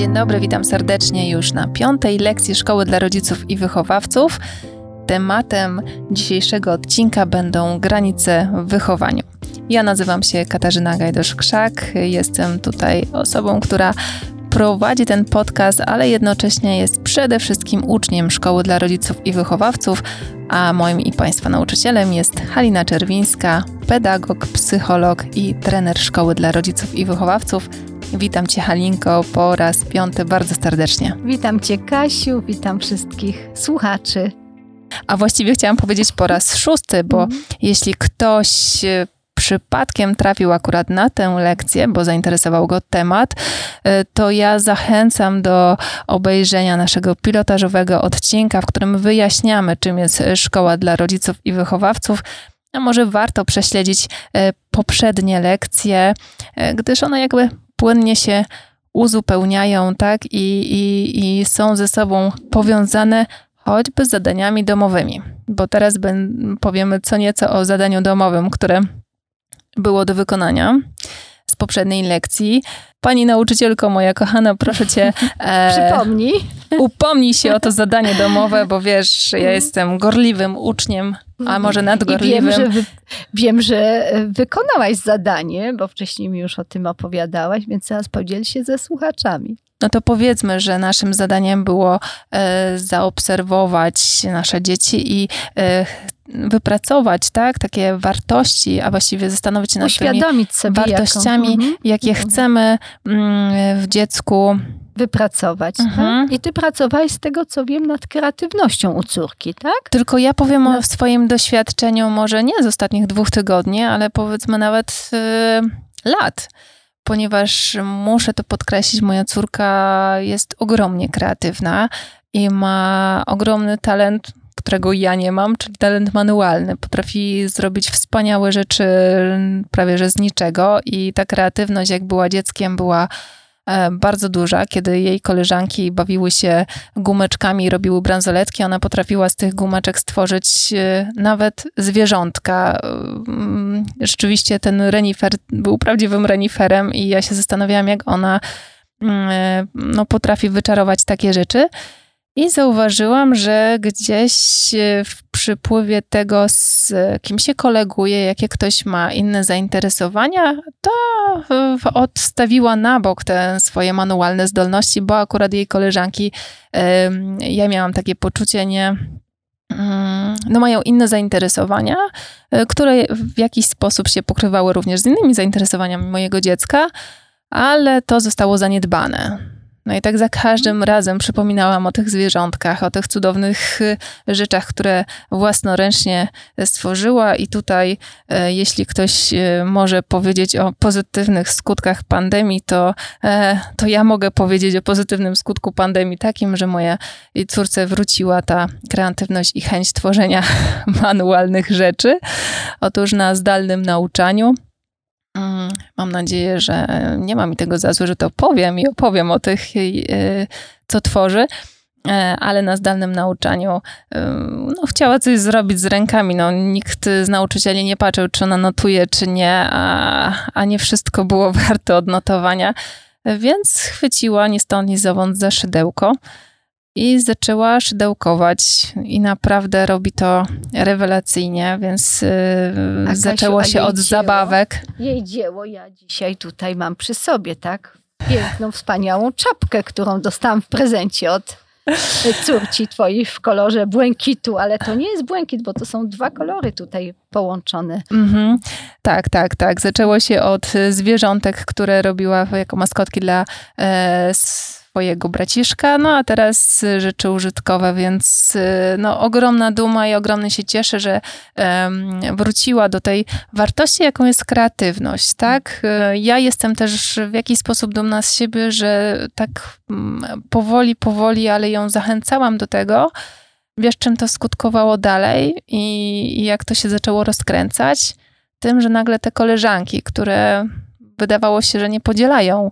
Dzień dobry, witam serdecznie już na piątej lekcji Szkoły dla Rodziców i Wychowawców. Tematem dzisiejszego odcinka będą granice w wychowaniu. Ja nazywam się Katarzyna Gajdosz-Krzak, jestem tutaj osobą, która prowadzi ten podcast, ale jednocześnie jest przede wszystkim uczniem Szkoły dla Rodziców i Wychowawców, a moim i Państwa nauczycielem jest Halina Czerwińska, pedagog, psycholog i trener Szkoły dla Rodziców i Wychowawców. Witam Cię, Halinko, po raz piąty bardzo serdecznie. Witam Cię, Kasiu, witam wszystkich słuchaczy. A właściwie chciałam powiedzieć po raz szósty, bo mm. jeśli ktoś e, przypadkiem trafił akurat na tę lekcję, bo zainteresował go temat, e, to ja zachęcam do obejrzenia naszego pilotażowego odcinka, w którym wyjaśniamy, czym jest szkoła dla rodziców i wychowawców. A może warto prześledzić e, poprzednie lekcje, gdyż one jakby płynnie się uzupełniają, tak, i, i, i są ze sobą powiązane choćby z zadaniami domowymi. Bo teraz powiemy co nieco o zadaniu domowym, które było do wykonania z poprzedniej lekcji. Pani nauczycielko moja kochana, proszę cię. E, Przypomnij. Upomnij się o to zadanie domowe, bo wiesz, ja mhm. jestem gorliwym uczniem, a mhm. może nadgorliwym. I wiem, że, wy, wiem, że wykonałaś zadanie, bo wcześniej mi już o tym opowiadałaś, więc teraz podziel się ze słuchaczami. No to powiedzmy, że naszym zadaniem było e, zaobserwować nasze dzieci i e, wypracować, tak, takie wartości, a właściwie zastanowić się nad tymi wartościami, jaką. Mhm. jakie mhm. chcemy mm, w dziecku wypracować. Tak? Mhm. I ty pracowałeś z tego, co wiem, nad kreatywnością u córki, tak? Tylko ja powiem no. o swoim doświadczeniu, może nie z ostatnich dwóch tygodni, ale powiedzmy nawet y, lat. Ponieważ muszę to podkreślić, moja córka jest ogromnie kreatywna i ma ogromny talent którego ja nie mam, czyli talent manualny. Potrafi zrobić wspaniałe rzeczy prawie że z niczego i ta kreatywność, jak była dzieckiem, była e, bardzo duża, kiedy jej koleżanki bawiły się gumeczkami, robiły bransoletki, ona potrafiła z tych gumeczek stworzyć e, nawet zwierzątka. Mm, rzeczywiście ten renifer był prawdziwym reniferem i ja się zastanawiałam, jak ona mm, e, no, potrafi wyczarować takie rzeczy. I zauważyłam, że gdzieś e, w przypływie tego, z kim się koleguje, jakie ktoś ma inne zainteresowania, to odstawiła na bok te swoje manualne zdolności, bo akurat jej koleżanki, ja miałam takie poczucie, nie, mm, no mają inne zainteresowania, e, które w jakiś sposób się pokrywały również z innymi zainteresowaniami mojego dziecka, ale to zostało zaniedbane. No i tak za każdym razem przypominałam o tych zwierzątkach, o tych cudownych y, rzeczach, które własnoręcznie stworzyła. I tutaj, e, jeśli ktoś e, może powiedzieć o pozytywnych skutkach pandemii, to, e, to ja mogę powiedzieć o pozytywnym skutku pandemii takim, że moja córce wróciła ta kreatywność i chęć tworzenia manualnych rzeczy. Otóż na zdalnym nauczaniu. Mm, mam nadzieję, że nie ma mi tego za złe, że to powiem i opowiem o tych, y, co tworzy, e, ale na zdalnym nauczaniu y, no, chciała coś zrobić z rękami. No, nikt z nauczycieli nie patrzył, czy ona notuje, czy nie, a, a nie wszystko było warte odnotowania, więc chwyciła ni stąd, ni zowąd za szydełko i zaczęła szydełkować i naprawdę robi to rewelacyjnie, więc yy, zaczęło się od dzieło, zabawek. Jej dzieło ja dzisiaj tutaj mam przy sobie, tak? Piękną, wspaniałą czapkę, którą dostałam w prezencie od córci twojej w kolorze błękitu, ale to nie jest błękit, bo to są dwa kolory tutaj połączone. Mm-hmm. Tak, tak, tak. Zaczęło się od zwierzątek, które robiła jako maskotki dla e, swojego braciszka, no a teraz rzeczy użytkowe, więc y, no, ogromna duma i ogromnie się cieszę, że wróciła do tej wartości, jaką jest kreatywność, tak? Y, ja jestem też w jakiś sposób dumna z siebie, że tak mm, powoli, powoli, ale ją zachęcałam do tego, wiesz, czym to skutkowało dalej i, jak to się zaczęło rozkręcać? Tym, że nagle te koleżanki, które wydawało się, że nie podzielają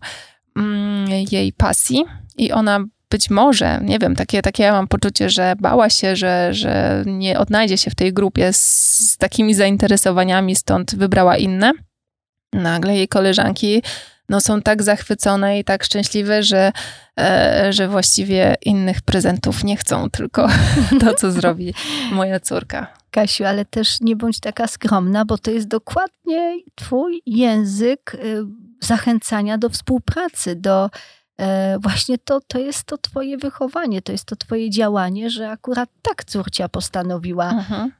jej pasji i ona być może, nie wiem, takie, takie ja mam poczucie, że bała się, że, że nie odnajdzie się w tej grupie z, z takimi zainteresowaniami, stąd wybrała inne. Nagle jej koleżanki no, są tak zachwycone i tak szczęśliwe, że, e, że właściwie innych prezentów nie chcą, tylko to, co zrobi moja córka. Kasiu, ale też nie bądź taka skromna, bo to jest dokładnie twój język y, zachęcania do współpracy, do e, właśnie to, to jest to twoje wychowanie, to jest to twoje działanie, że akurat tak córcia postanowiła mhm.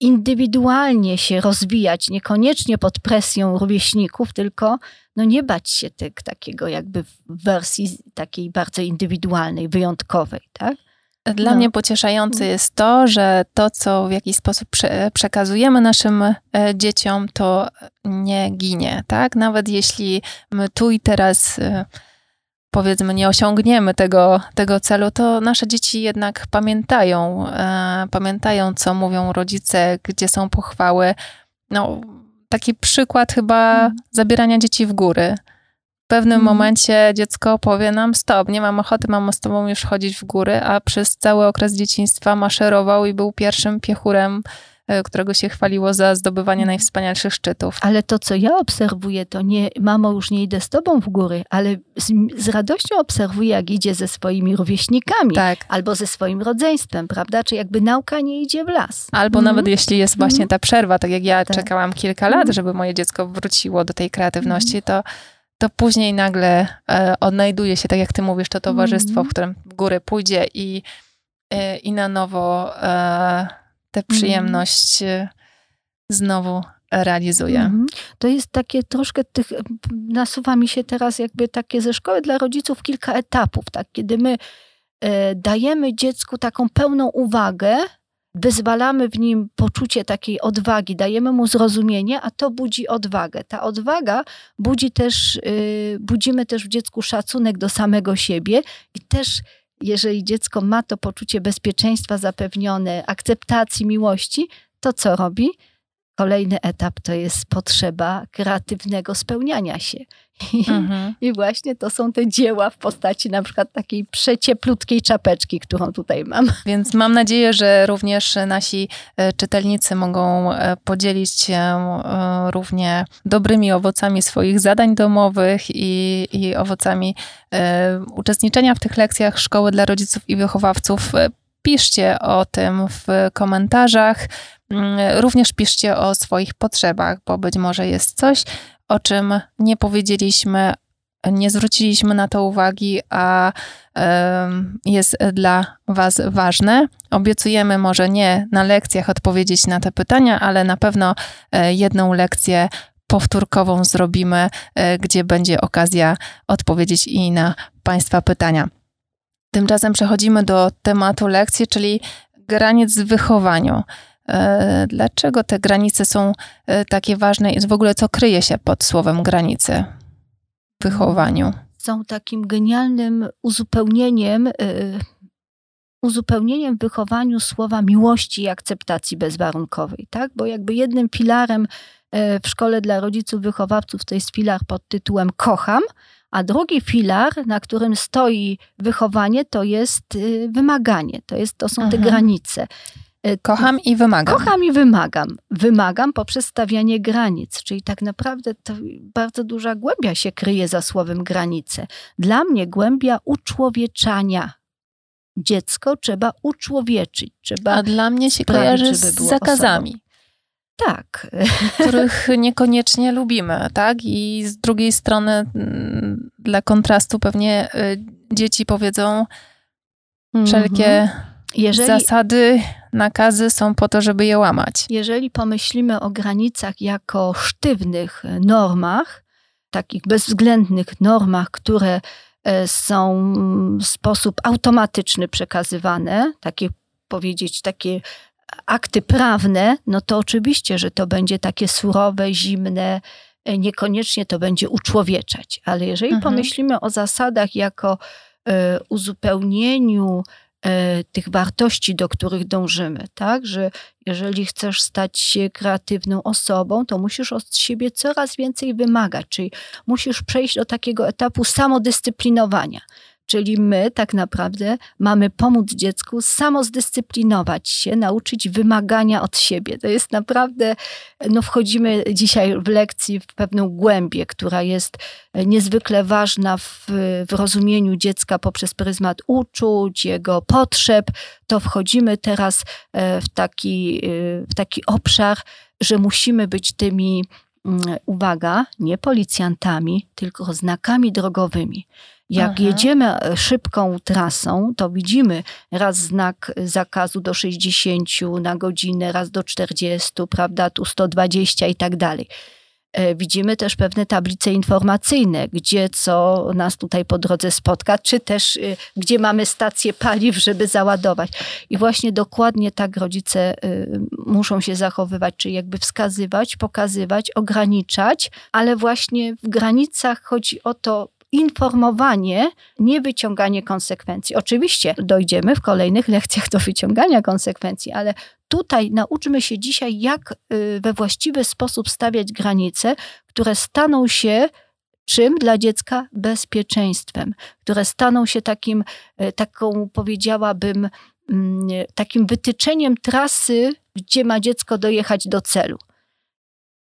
indywidualnie się rozwijać, niekoniecznie pod presją rówieśników, tylko no nie bać się tych, takiego jakby wersji takiej bardzo indywidualnej, wyjątkowej, tak? Dla no. mnie pocieszające mm. jest to, że to, co w jakiś sposób prze przekazujemy naszym e, dzieciom, to nie ginie, tak? Nawet jeśli my tu i teraz e, powiedzmy nie osiągniemy tego, tego celu, to nasze dzieci jednak pamiętają, e, pamiętają, co mówią rodzice, gdzie są pochwały. No, taki przykład chyba mm. zabierania dzieci w góry pewnym mm. momencie dziecko powie nam stop, nie mam ochoty, mam z tobą już chodzić w góry, a przez cały okres dzieciństwa maszerował i był pierwszym piechurem e, którego się chwaliło za zdobywanie mhm. najwspanialszych szczytów. Ale to, co ja obserwuję, to nie, mamo, już nie idę z tobą w góry, ale z, z radością obserwuję, jak idzie ze swoimi rówieśnikami. Tak. Albo ze swoim rodzeństwem, prawda? Czy jakby nauka nie idzie w las. Albo mm. nawet jeśli jest właśnie ta przerwa, tak jak ja tak. czekałam kilka lat, żeby moje dziecko wróciło do tej kreatywności, to to później nagle e, odnajduje się, tak jak ty mówisz, to towarzystwo, mm. w którym w górę pójdzie i, e, i na nowo e, tę mhm. przyjemność znowu realizuje. Mm. To jest takie troszkę tych, nasuwa mi się teraz jakby takie ze szkoły dla rodziców kilka etapów, tak, kiedy my dajemy dziecku taką pełną uwagę, wyzwalamy w nim poczucie takiej odwagi, dajemy mu zrozumienie, a to budzi odwagę. Ta odwaga budzi też, yy, budzimy też w dziecku szacunek do samego siebie i też jeżeli dziecko ma to poczucie bezpieczeństwa zapewnione, akceptacji, miłości, to co robi? Kolejny etap to jest potrzeba kreatywnego spełniania się. I, mhm. I, właśnie to są te dzieła w postaci na przykład takiej przecieplutkiej czapeczki, którą tutaj mam. Więc mam nadzieję, że również nasi e, czytelnicy mogą e, podzielić się e, równie dobrymi owocami swoich zadań domowych i, i owocami uczestniczenia w tych lekcjach szkoły dla rodziców i wychowawców piszcie o tym w komentarzach. Mm, również piszcie o swoich potrzebach, bo być może jest coś, o czym nie powiedzieliśmy, nie zwróciliśmy na to uwagi, a jest dla Was ważne. Obiecujemy może nie na lekcjach odpowiedzieć na te pytania, ale na pewno e, jedną lekcję powtórkową zrobimy, e, gdzie będzie okazja odpowiedzieć i na Państwa pytania. Tymczasem przechodzimy do tematu lekcji, czyli granic w wychowaniu. E, dlaczego te granice są e, takie ważne i w ogóle co kryje się pod słowem granice w wychowaniu? Są takim genialnym uzupełnieniem, e, uzupełnieniem w wychowaniu słowa miłości i akceptacji bezwarunkowej, tak? Bo jakby jednym filarem w szkole dla rodziców wychowawców to jest filar pod tytułem kocham, a drugi filar, na którym stoi wychowanie, to jest y, wymaganie, to, jest, to są te mhm. granice. Y, kocham i wymagam. Kocham i wymagam. Wymagam poprzez stawianie granic, czyli tak naprawdę bardzo duża głębia się kryje za słowem granice. Dla mnie głębia uczłowieczania. Dziecko trzeba uczłowieczyć. Trzeba A dla mnie się kojarzy z zakazami. Osobą. Tak. Których niekoniecznie lubimy, tak? I z drugiej strony, mm, dla kontrastu, pewnie y, dzieci powiedzą, wszelkie mhm. jeżeli, zasady, nakazy są po to, żeby je łamać. Jeżeli pomyślimy o granicach jako sztywnych normach, takich bezwzględnych normach, które e, są w sposób automatyczny przekazywane, takie powiedzieć, takie akty prawne, no to oczywiście, że to będzie takie surowe, zimne, e, niekoniecznie to będzie uczłowieczać. Ale jeżeli mhm. pomyślimy o zasadach jako e, uzupełnieniu e, tych wartości, do których dążymy, tak? Że jeżeli chcesz stać się kreatywną osobą, to musisz od siebie coraz więcej wymagać, czyli musisz przejść do takiego etapu samodyscyplinowania. Czyli my tak naprawdę mamy pomóc dziecku samozdyscyplinować się, nauczyć wymagania od siebie. To jest naprawdę, no wchodzimy dzisiaj w lekcji w pewną głębię, która jest niezwykle ważna w, w rozumieniu dziecka poprzez pryzmat uczuć, jego potrzeb. To wchodzimy teraz e, w taki, e, w taki obszar, że musimy być tymi, mm, uwaga, nie policjantami, tylko znakami drogowymi. Jak Aha. jedziemy e, szybką trasą, to widzimy raz znak zakazu do 60 na godzinę, raz do 40, prawda, tu 120 i tak dalej. E, widzimy też pewne tablice informacyjne, gdzie co nas tutaj po drodze spotka, czy też e, gdzie mamy stację paliw, żeby załadować. I właśnie dokładnie tak rodzice muszą się zachowywać, czyli jakby wskazywać, pokazywać, ograniczać, ale właśnie w granicach chodzi o to, informowanie, nie wyciąganie konsekwencji. Oczywiście dojdziemy w kolejnych lekcjach do wyciągania konsekwencji, ale tutaj nauczmy się dzisiaj, jak y, we właściwy sposób stawiać granice, które staną się czym dla dziecka bezpieczeństwem, które staną się takim, y, taką powiedziałabym, mm, takim wytyczeniem trasy, gdzie ma dziecko dojechać do celu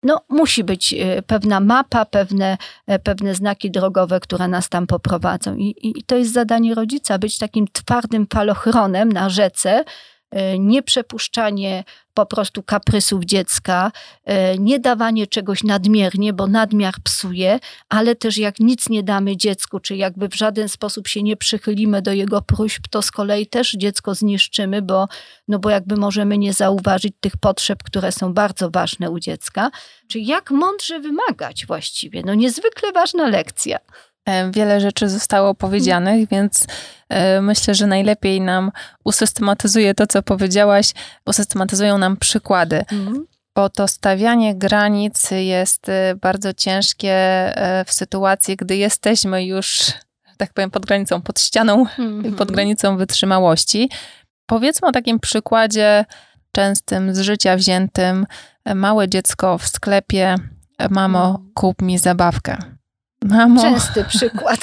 no, musi być e, pewna mapa, pewne, e, pewne znaki drogowe, które nas tam poprowadzą. I, I to jest zadanie rodzica, być takim twardym falochronem na rzece, nieprzepuszczanie po prostu kaprysów dziecka, e, nie dawanie czegoś nadmiernie, bo nadmiar psuje, ale też jak nic nie damy dziecku, czy jakby w żaden sposób się nie przychylimy do jego próśb, to z kolei też dziecko zniszczymy, bo, no bo jakby możemy nie zauważyć tych potrzeb, które są bardzo ważne u dziecka. Czyli jak mądrze wymagać właściwie? No niezwykle ważna lekcja. E, wiele rzeczy zostało powiedzianych, więc e, myślę, że najlepiej nam usystematyzuje to, co powiedziałaś, usystematyzują nam przykłady. Mhm. Bo to stawianie granic jest e, bardzo ciężkie w sytuacji, gdy jesteśmy już, tak powiem, pod granicą, pod ścianą, mhm. pod granicą wytrzymałości. Powiedzmy o takim przykładzie częstym z życia wziętym. Małe dziecko w sklepie, mamo, mhm. kup mi zabawkę. Mamo. Częsty przykład.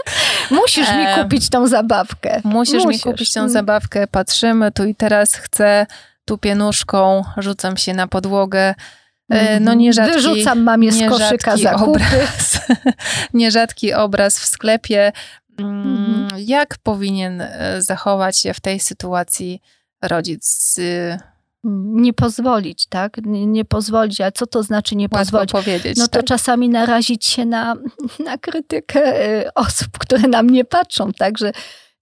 Musisz mi kupić tą zabawkę. Musisz, Musisz, mi kupić tą zabawkę. Patrzymy tu i teraz chcę, tu pienuszką, rzucam się na podłogę. E, no mhm. nierzadki, Wyrzucam mamie z koszyka zakupy. Obraz, nierzadki obraz w sklepie. Mm, mhm. Jak powinien e, zachować się w tej sytuacji rodzic? Nie pozwolić, tak? Nie, nie, pozwolić, ale co to znaczy nie Łatwo pozwolić? powiedzieć. No to tak? czasami narazić się na, na krytykę y, osób, które na mnie patrzą, także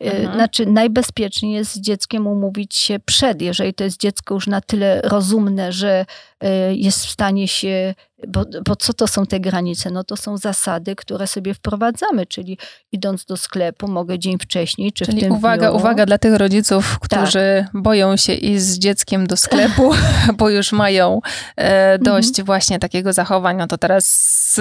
Mhm. Znaczy, najbezpieczniej jest z dzieckiem umówić się przed, jeżeli to jest dziecko już na tyle rozumne, że y, jest w stanie się. Bo, bo co to są te granice? No to są zasady, które sobie wprowadzamy, czyli idąc do sklepu, mogę dzień wcześniej, czy czyli w tym uwaga, dniu. uwaga dla tych rodziców, którzy tak. boją się iść z dzieckiem do sklepu, bo już mają e, dość mhm. właśnie takiego zachowania. No to teraz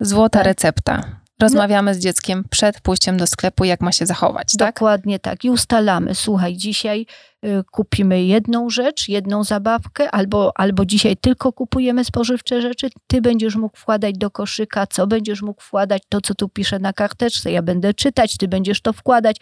złota tak. recepta rozmawiamy no. z dzieckiem przed pójściem do sklepu, jak ma się zachować, tak? Dokładnie tak. I ustalamy, słuchaj, dzisiaj kupimy jedną rzecz, jedną zabawkę, albo, albo dzisiaj tylko kupujemy spożywcze rzeczy, ty będziesz mógł wkładać do koszyka, co będziesz mógł wkładać, to co tu piszę na karteczce, ja będę czytać, ty będziesz to wkładać.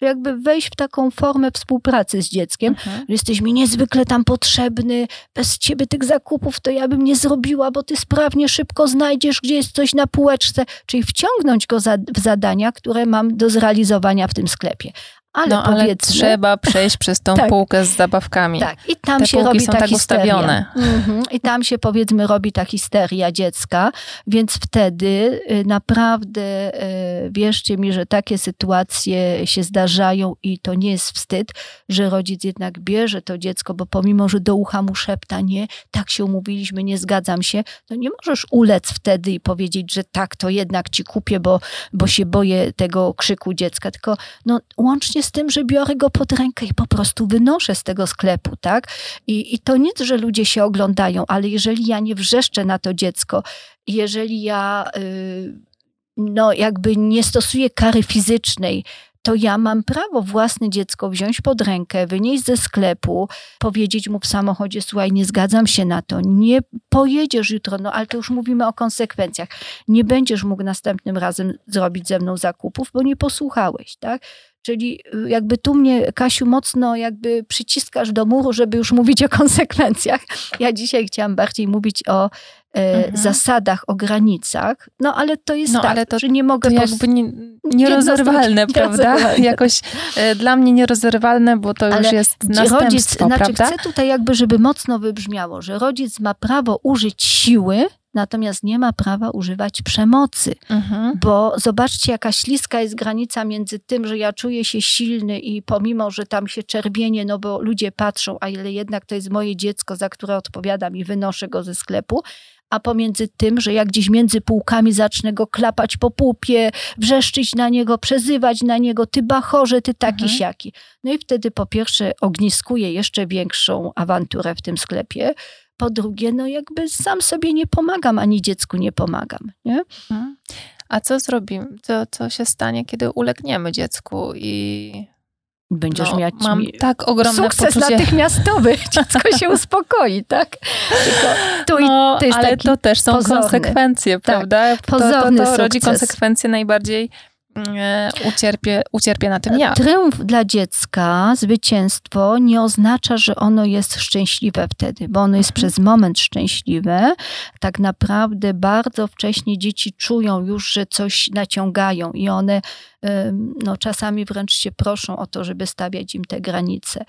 Że jakby wejść w taką formę współpracy z dzieckiem, mhm. że jesteś mi niezwykle tam potrzebny, bez ciebie tych zakupów to ja bym nie zrobiła, bo ty sprawnie, szybko znajdziesz, gdzie jest coś na półeczce, czyli wciągnąć go za, w zadania, które mam do zrealizowania w tym sklepie. Ale, no, ale trzeba przejść przez tą tak, półkę z zabawkami. Tak, i tam Te się robi są ta tak ustawione. Mhm. I tam się powiedzmy robi ta histeria dziecka, więc wtedy y, naprawdę y, wierzcie mi, że takie sytuacje się zdarzają i to nie jest wstyd, że rodzic jednak bierze to dziecko, bo pomimo, że do ucha mu szepta, nie, tak się umówiliśmy, nie zgadzam się, to nie możesz ulec wtedy i powiedzieć, że tak, to jednak ci kupię, bo, bo się boję tego krzyku dziecka, tylko no, łącznie z tym, że biorę go pod rękę i po prostu wynoszę z tego sklepu, tak? I, i to nic, że ludzie się oglądają, ale jeżeli ja nie wrzeszczę na to dziecko, jeżeli ja y, no jakby nie stosuję kary fizycznej, to ja mam prawo własne dziecko wziąć pod rękę, wynieść ze sklepu, powiedzieć mu w samochodzie, słuchaj, nie zgadzam się na to, nie pojedziesz jutro, no ale to już mówimy o konsekwencjach. Nie będziesz mógł następnym razem zrobić ze mną zakupów, bo nie posłuchałeś, tak? Czyli y, jakby tu mnie, Kasiu, mocno jakby przyciskasz do muru, żeby już mówić o konsekwencjach. Ja dzisiaj chciałam bardziej mówić o e, mhm. zasadach, o granicach. No ale to jest no, tak, ale to, że nie mogę... To jakby nie, nierozerwalne, prawda? Jakoś e, dla mnie nierozerwalne, bo to ale już jest następstwo, rodzic, znaczy prawda? Chcę tutaj jakby, żeby mocno wybrzmiało, że rodzic ma prawo użyć siły, natomiast nie ma prawa używać przemocy. Mhm. Bo zobaczcie, jaka śliska jest granica między tym, że ja czuję się silny i pomimo, że tam się czerwienie, no bo ludzie patrzą, a ile jednak to jest moje dziecko, za które odpowiadam i wynoszę go ze sklepu, a pomiędzy tym, że jak gdzieś między półkami zacznę go klapać po pupie, wrzeszczyć na niego, przezywać na niego, ty bachorze, ty taki mhm. siaki. No i wtedy po pierwsze ogniskuję jeszcze większą awanturę w tym sklepie, po drugie, no jakby sam sobie nie pomagam, ani dziecku nie pomagam. Nie? A co zrobimy? Co, co się stanie, kiedy ulegniemy dziecku i Będziesz no, mieć mam tak ogromne sukces poczucie... natychmiastowy. Dziecko się uspokoi, tak? Tylko no, to ale to też są pozorny. konsekwencje, tak, prawda? Pozorny to, to, to rodzi konsekwencje najbardziej ucierpię, ucierpię na tym ja. Triumf dla dziecka, zwycięstwo nie oznacza, że ono jest szczęśliwe wtedy, bo ono jest mhm. przez moment szczęśliwe. Tak naprawdę bardzo wcześnie dzieci czują już, że coś naciągają i one no, czasami wręcz się proszą o to, żeby stawiać im te granice.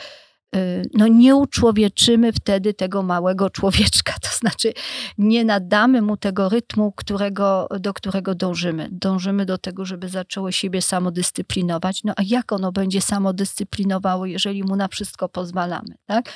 Y, no nie uczłowieczymy wtedy tego małego człowieczka, to znaczy nie nadamy mu tego rytmu, którego, do którego dążymy. Dążymy do tego, żeby zaczęło siebie samodyscyplinować. No a jak ono będzie samodyscyplinowało, jeżeli mu na wszystko pozwalamy, tak?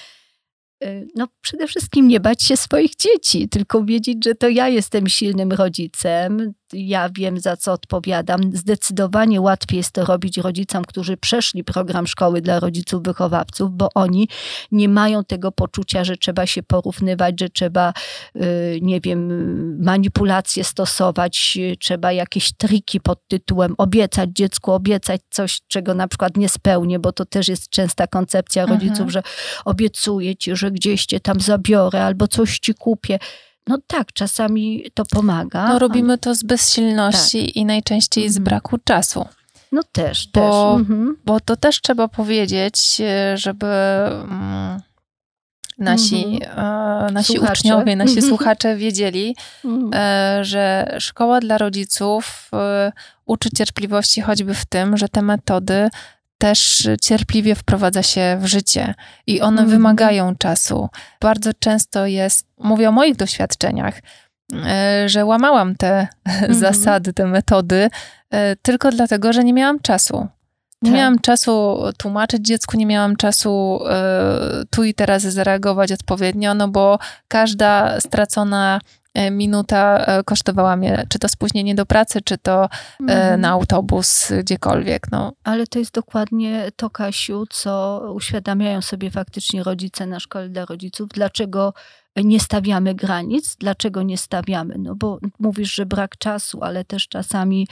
Y, no przede wszystkim nie bać się swoich dzieci, tylko wiedzieć, że to ja jestem silnym rodzicem, ja wiem za co odpowiadam. Zdecydowanie łatwiej jest to robić rodzicom, którzy przeszli program szkoły dla rodziców wychowawców, bo oni nie mają tego poczucia, że trzeba się porównywać, że trzeba, y, nie wiem, manipulacje stosować, trzeba jakieś triki pod tytułem obiecać dziecku, obiecać coś, czego na przykład nie spełnię, bo to też jest częsta koncepcja rodziców, mhm. że obiecuję ci, że gdzieś cię tam zabiorę albo coś ci kupię. No tak, czasami to pomaga. No robimy to z bezsilności tak. i najczęściej z mhm. braku czasu. No też, bo, też. Mhm. Bo to też trzeba powiedzieć, żeby mm, nasi, mhm. e, nasi uczniowie, nasi słuchacze wiedzieli, mhm. e, że szkoła dla rodziców e, uczy cierpliwości choćby w tym, że te metody też cierpliwie wprowadza się w życie i one mm. wymagają czasu. Bardzo często jest, mówię o moich doświadczeniach, e, że łamałam te mm. zasady, te metody e, tylko dlatego, że nie miałam czasu. Nie tak. miałam czasu tłumaczyć dziecku, nie miałam czasu y, tu i teraz zareagować odpowiednio, no bo każda stracona E, minuta e, kosztowała mnie, czy to spóźnienie do pracy, czy to mhm. na autobus, gdziekolwiek. No. Ale to jest dokładnie to, Kasiu, co uświadamiają sobie faktycznie rodzice na szkole dla rodziców. Dlaczego nie stawiamy granic? Dlaczego nie stawiamy? No bo mówisz, że brak czasu, ale też czasami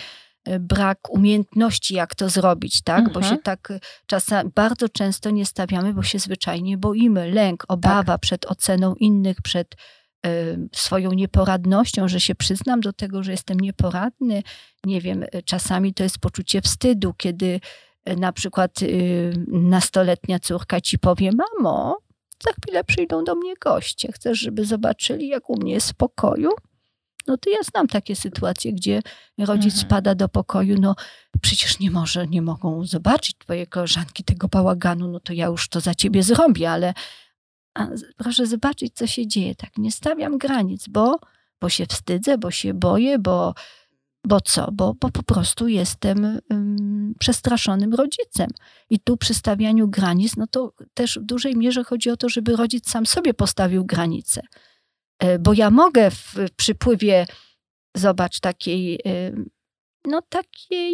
brak umiejętności, jak to zrobić, tak? Mhm. Bo się tak czasami bardzo często nie stawiamy, bo się zwyczajnie boimy. Lęk, obawa tak. przed oceną innych, przed swoją nieporadnością, że się przyznam do tego, że jestem nieporadny. Nie wiem, e, czasami to jest poczucie wstydu, kiedy e, na przykład y, nastoletnia córka ci powie: Mamo, za chwilę przyjdą do mnie goście. Chcesz, żeby zobaczyli, jak u mnie jest w pokoju? No to ja znam takie sytuacje, gdzie rodzic mhm. spada do pokoju, no przecież nie może, nie mogą zobaczyć twoje koleżanki tego bałaganu, no to ja już to za ciebie zrobię, ale, a proszę zobaczyć, co się dzieje. Tak, nie stawiam granic, bo, bo się wstydzę, bo się boję, bo, bo co? Bo, bo po prostu jestem um, przestraszonym rodzicem. I tu przy stawianiu granic, no to też w dużej mierze chodzi o to, żeby rodzic sam sobie postawił granice. E, bo ja mogę w przypływie, zobacz, takiej, no takiej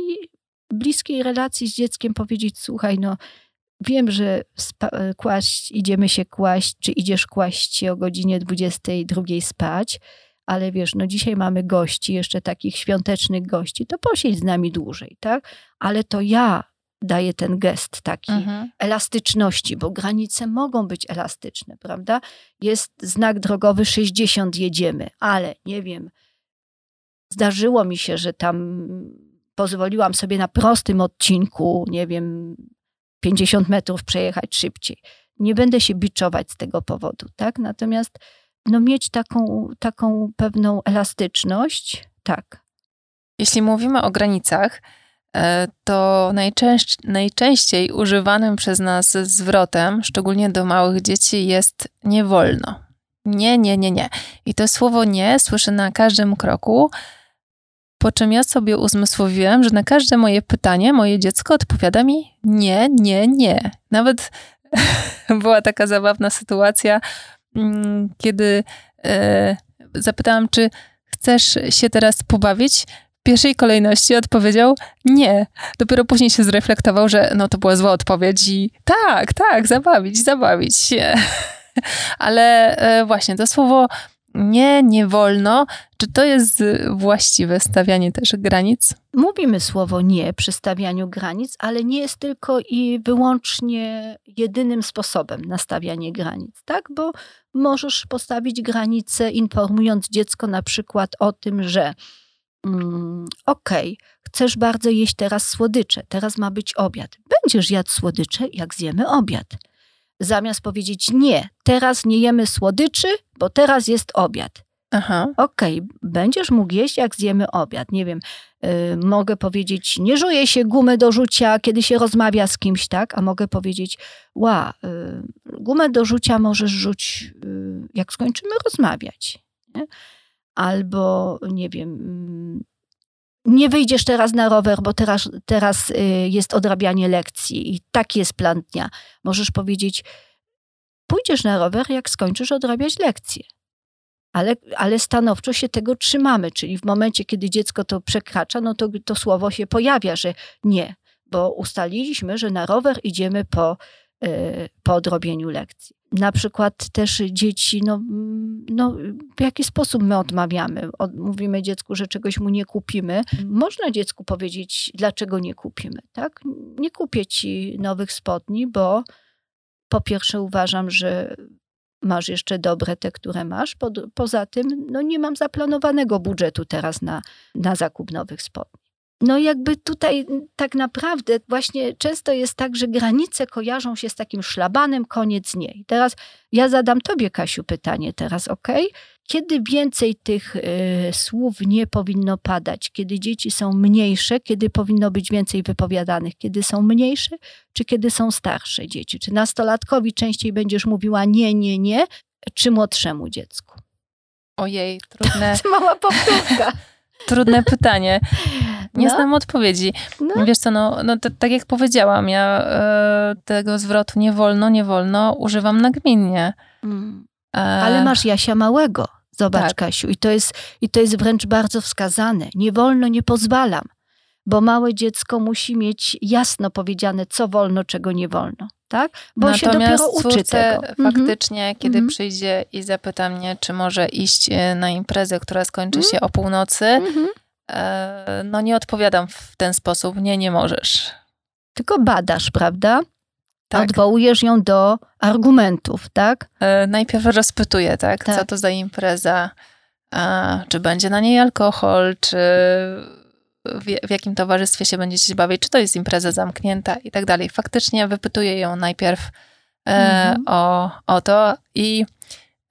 bliskiej relacji z dzieckiem powiedzieć, słuchaj, no Wiem, że kłaść, idziemy się kłaść, czy idziesz kłaść się o godzinie 22 spać, ale wiesz, no dzisiaj mamy gości, jeszcze takich świątecznych gości, to posiedź z nami dłużej, tak? Ale to ja daje ten gest taki mhm. elastyczności, bo granice mogą być elastyczne, prawda? Jest znak drogowy 60 jedziemy, ale nie wiem, zdarzyło mi się, że tam pozwoliłam sobie na prostym odcinku, nie wiem, 50 metrów przejechać szybciej. Nie będę się biczować z tego powodu, tak? Natomiast no, mieć taką, taką pewną elastyczność, tak. Jeśli mówimy o granicach, e, to najczęściej, najczęściej używanym przez nas zwrotem, szczególnie do małych dzieci, jest nie wolno. Nie, nie, nie, nie. I to słowo nie słyszę na każdym kroku, po czym ja sobie uzmysłowiłem, że na każde moje pytanie moje dziecko odpowiada mi nie, nie, nie. Nawet była taka zabawna sytuacja, mm, kiedy e, zapytałam, czy chcesz się teraz pobawić? W pierwszej kolejności odpowiedział nie. Dopiero później się zreflektował, że no to była zła odpowiedź i tak, tak, zabawić, zabawić się. Ale e, właśnie to słowo nie, nie wolno. Czy to jest właściwe stawianie też granic? Mówimy słowo nie przy stawianiu granic, ale nie jest tylko i wyłącznie jedynym sposobem na stawianie granic, tak? Bo możesz postawić granice informując dziecko na przykład o tym, że mm, okej, okay, chcesz bardzo jeść teraz słodycze, teraz ma być obiad. Będziesz jadł słodycze, jak zjemy obiad zamiast powiedzieć nie, teraz nie jemy słodyczy, bo teraz jest obiad. Aha. Okej, okay, będziesz mógł jeść, jak zjemy obiad. Nie wiem, yy, mogę powiedzieć, nie żuje się gumy do rzucia, kiedy się rozmawia z kimś, tak? A mogę powiedzieć, ła, yy, gumę do rzucia możesz rzucić, yy, jak skończymy rozmawiać. Nie? Albo, nie wiem, nie wyjdziesz teraz na rower, bo teraz, teraz y, jest odrabianie lekcji i taki jest plan dnia. Możesz powiedzieć, pójdziesz na rower, jak skończysz odrabiać lekcję. Ale, ale stanowczo się tego trzymamy, czyli w momencie, kiedy dziecko to przekracza, no to to słowo się pojawia, że nie, bo ustaliliśmy, że na rower idziemy po, y, po odrobieniu lekcji na przykład też dzieci, no, no w jaki sposób my odmawiamy? Od, mówimy dziecku, że czegoś mu nie kupimy. Można dziecku powiedzieć, dlaczego nie kupimy, tak? Nie kupię ci nowych spodni, bo po pierwsze uważam, że masz jeszcze dobre te, które masz. Po, poza tym, no nie mam zaplanowanego budżetu teraz na, na zakup nowych spodni. No jakby tutaj tak naprawdę właśnie często jest tak, że granice kojarzą się z takim szlabanem, koniec nie. I teraz ja zadam tobie, Kasiu, pytanie teraz, ok? Kiedy więcej tych y, słów nie powinno padać? Kiedy dzieci są mniejsze? Kiedy powinno być więcej wypowiadanych? Kiedy są mniejsze? Czy kiedy są starsze dzieci? Czy nastolatkowi częściej będziesz mówiła nie, nie, nie? Czy młodszemu dziecku? Ojej, trudne. Mała powtórka. Trudne pytanie. Nie no. znam odpowiedzi. No. Wiesz co, no, no to, tak jak powiedziałam, ja e, tego zwrotu nie wolno, nie wolno używam nagminnie. Mm. E... Ale masz Jasia małego. Zobacz, tak. Kasiu. I to, jest, I to jest wręcz bardzo wskazane. Nie wolno, nie pozwalam. Bo małe dziecko musi mieć jasno powiedziane, co wolno, czego nie wolno. Tak? Bo Natomiast się dopiero uczy tego. Mhm. faktycznie, mm -hmm. kiedy mm -hmm. przyjdzie i zapyta mnie, czy może iść e, na imprezę, która skończy mm -hmm. się o północy, mhm. No nie odpowiadam w ten sposób, nie, nie możesz. Tylko badasz, prawda? Tak. Odwołujesz ją do argumentów, tak? E, najpierw rozpytuję, tak? tak? Co to za impreza? A, czy będzie na niej alkohol? Czy w, jakim towarzystwie się będziecie bawić? Czy to jest impreza zamknięta? I tak dalej. Faktycznie wypytuję ją najpierw e, mhm. o, o to i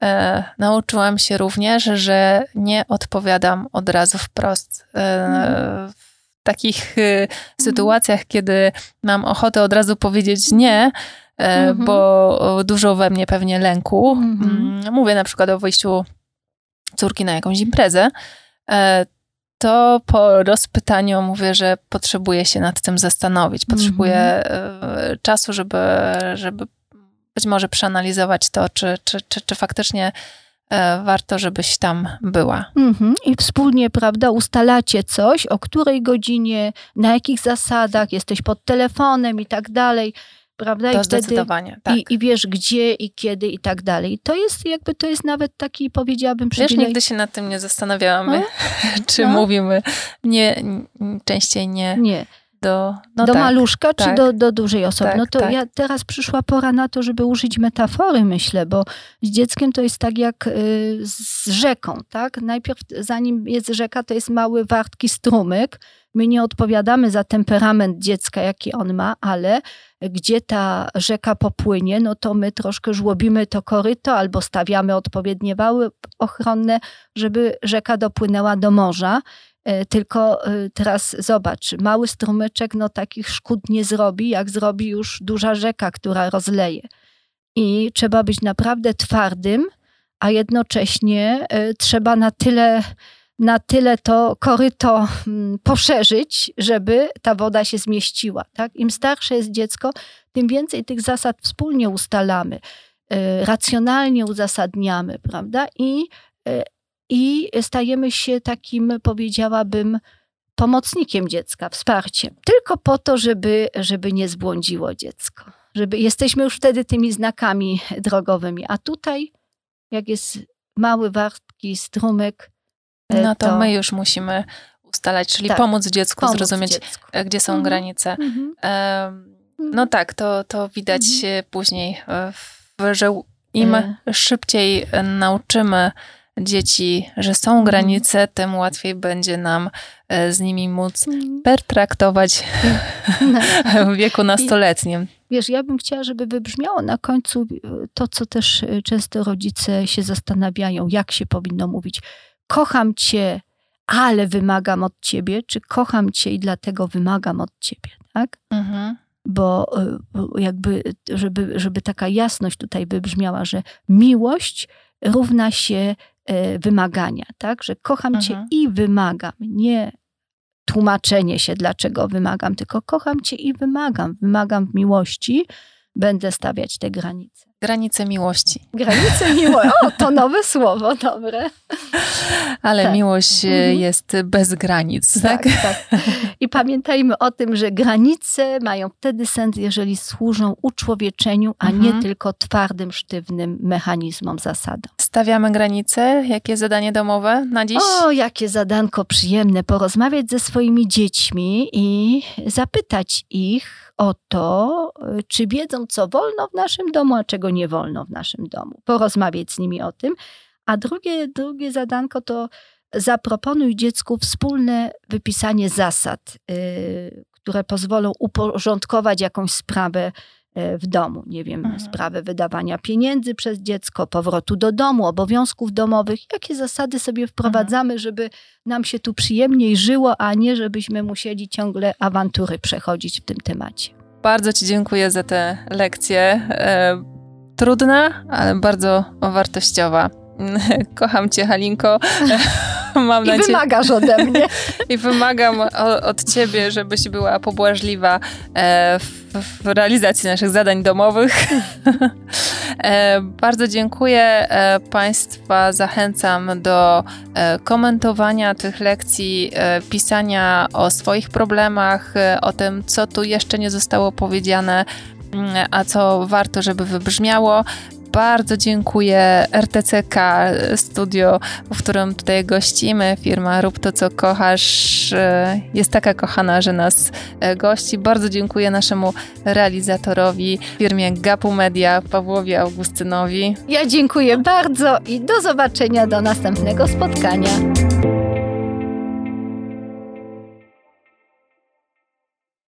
E, nauczyłam się również, że nie odpowiadam od razu wprost. E, w takich e, sytuacjach, kiedy mam ochotę od razu powiedzieć nie, mhm. bo dużo we mnie pewnie lęku. Mhm. Mm, mówię na przykład o wyjściu córki na jakąś imprezę, to po rozpytaniu mówię, że potrzebuję się nad tym zastanowić. Potrzebuję mhm. czasu, żeby, żeby być może przeanalizować to, czy, czy, czy, czy faktycznie e, warto, żebyś tam była. Mhm. I wspólnie, prawda, ustalacie coś, o której godzinie, na jakich zasadach, jesteś pod telefonem i tak dalej. Prawda? To I zdecydowanie, tak. I, I, wiesz gdzie i kiedy i tak dalej. To jest jakby, to jest nawet taki, powiedziałabym, przywilej. Wiesz, nigdy się nad tym nie zastanawiałam, no? czy no? mówimy nie, częściej nie. Nie. Do, no do tak, maluszka czy tak. do, do dużej osoby? Tak, no to tak. ja teraz przyszła pora na to, żeby użyć metafory, myślę, bo z dzieckiem to jest tak jak y, z rzeką, tak? Najpierw zanim jest rzeka, to jest mały, wartki strumyk. My nie odpowiadamy za temperament dziecka, jaki on ma, ale gdzie ta rzeka popłynie, no to my troszkę żłobimy to koryto albo stawiamy odpowiednie wały ochronne, żeby rzeka dopłynęła do morza. E, Tylko e, teraz zobacz, mały strumyczek no takich szkód nie zrobi, jak zrobi już duża rzeka, która rozleje. I trzeba być naprawdę twardym, a jednocześnie e, trzeba na tyle, na tyle to koryto mm, poszerzyć, żeby ta woda się zmieściła. Tak? Im starsze jest dziecko, tym więcej tych zasad wspólnie ustalamy, racjonalnie uzasadniamy, prawda? I i stajemy się takim, powiedziałabym, pomocnikiem dziecka, wsparciem. Tylko po to, żeby, żeby nie zbłądziło dziecko. Żeby, jesteśmy już wtedy tymi znakami drogowymi. A tutaj, jak jest mały, wartki strumyk, e, No to, my już musimy ustalać, czyli Tak, pomóc dziecku pomóc zrozumieć, dziecku. e, gdzie są Mhm. granice. Mhm. No tak, to, to widać Mhm. później, e, w- że im szybciej nauczymy dzieci, że są Mhm. granice, tym łatwiej będzie nam e, z nimi móc Mhm. pertraktować No. w wieku nastoletnim. Wiesz, ja bym chciała, żeby wybrzmiało na końcu e, to, co też e, często rodzice się zastanawiają, jak się powinno mówić. Kocham cię, ale wymagam od ciebie, czy kocham cię i dlatego wymagam od ciebie, tak? Mhm. Bo jakby, żeby, żeby taka jasność tutaj wybrzmiała, że miłość równa się wymagania, tak? Że kocham Mhm. cię i wymagam, nie tłumaczenie się, dlaczego wymagam, tylko kocham cię i wymagam. Wymagam w miłości, będę stawiać te granice. Granice miłości. Granice miłości. O, to nowe słowo, dobre. Ale Tak. miłość e, Mhm. jest bez granic, tak? Tak, tak. I pamiętajmy o tym, że granice mają wtedy sens, jeżeli służą uczłowieczeniu, a nie Mhm. tylko twardym, sztywnym mechanizmom, zasadom. Stawiamy granice. Jakie zadanie domowe na dziś? O, jakie zadanko przyjemne porozmawiać ze swoimi dziećmi i zapytać ich o to, y, czy wiedzą, co wolno w naszym domu, a czego nie wolno w naszym domu. Porozmawiać z nimi o tym. A drugie, drugie zadanko to zaproponuj dziecku wspólne wypisanie zasad, y, które pozwolą uporządkować jakąś sprawę y, w domu. Nie wiem, Mhm. sprawę wydawania pieniędzy przez dziecko, powrotu do domu, obowiązków domowych. Jakie zasady sobie wprowadzamy, żeby nam się tu przyjemniej żyło, a nie żebyśmy musieli ciągle awantury przechodzić w tym temacie. Bardzo Ci dziękuję za tę lekcję. Trudna, ale bardzo wartościowa. Kocham Cię, Halinko. Mam I nadzieję. wymagasz ode mnie. I wymagam o, od ciebie, żebyś była pobłażliwa e, w, w realizacji naszych zadań domowych. e, bardzo dziękuję e, Państwa. Zachęcam do komentowania tych lekcji, pisania o swoich problemach, o tym, co tu jeszcze nie zostało powiedziane, a co warto, żeby wybrzmiało. Bardzo dziękuję RTCK Studio, w którym tutaj gościmy. Firma Rób to, co kochasz e, jest taka kochana, że nas e, gości. Bardzo dziękuję naszemu realizatorowi, firmie Gapu Media, Pawłowi Augustynowi. Ja dziękuję bardzo i do zobaczenia do następnego spotkania.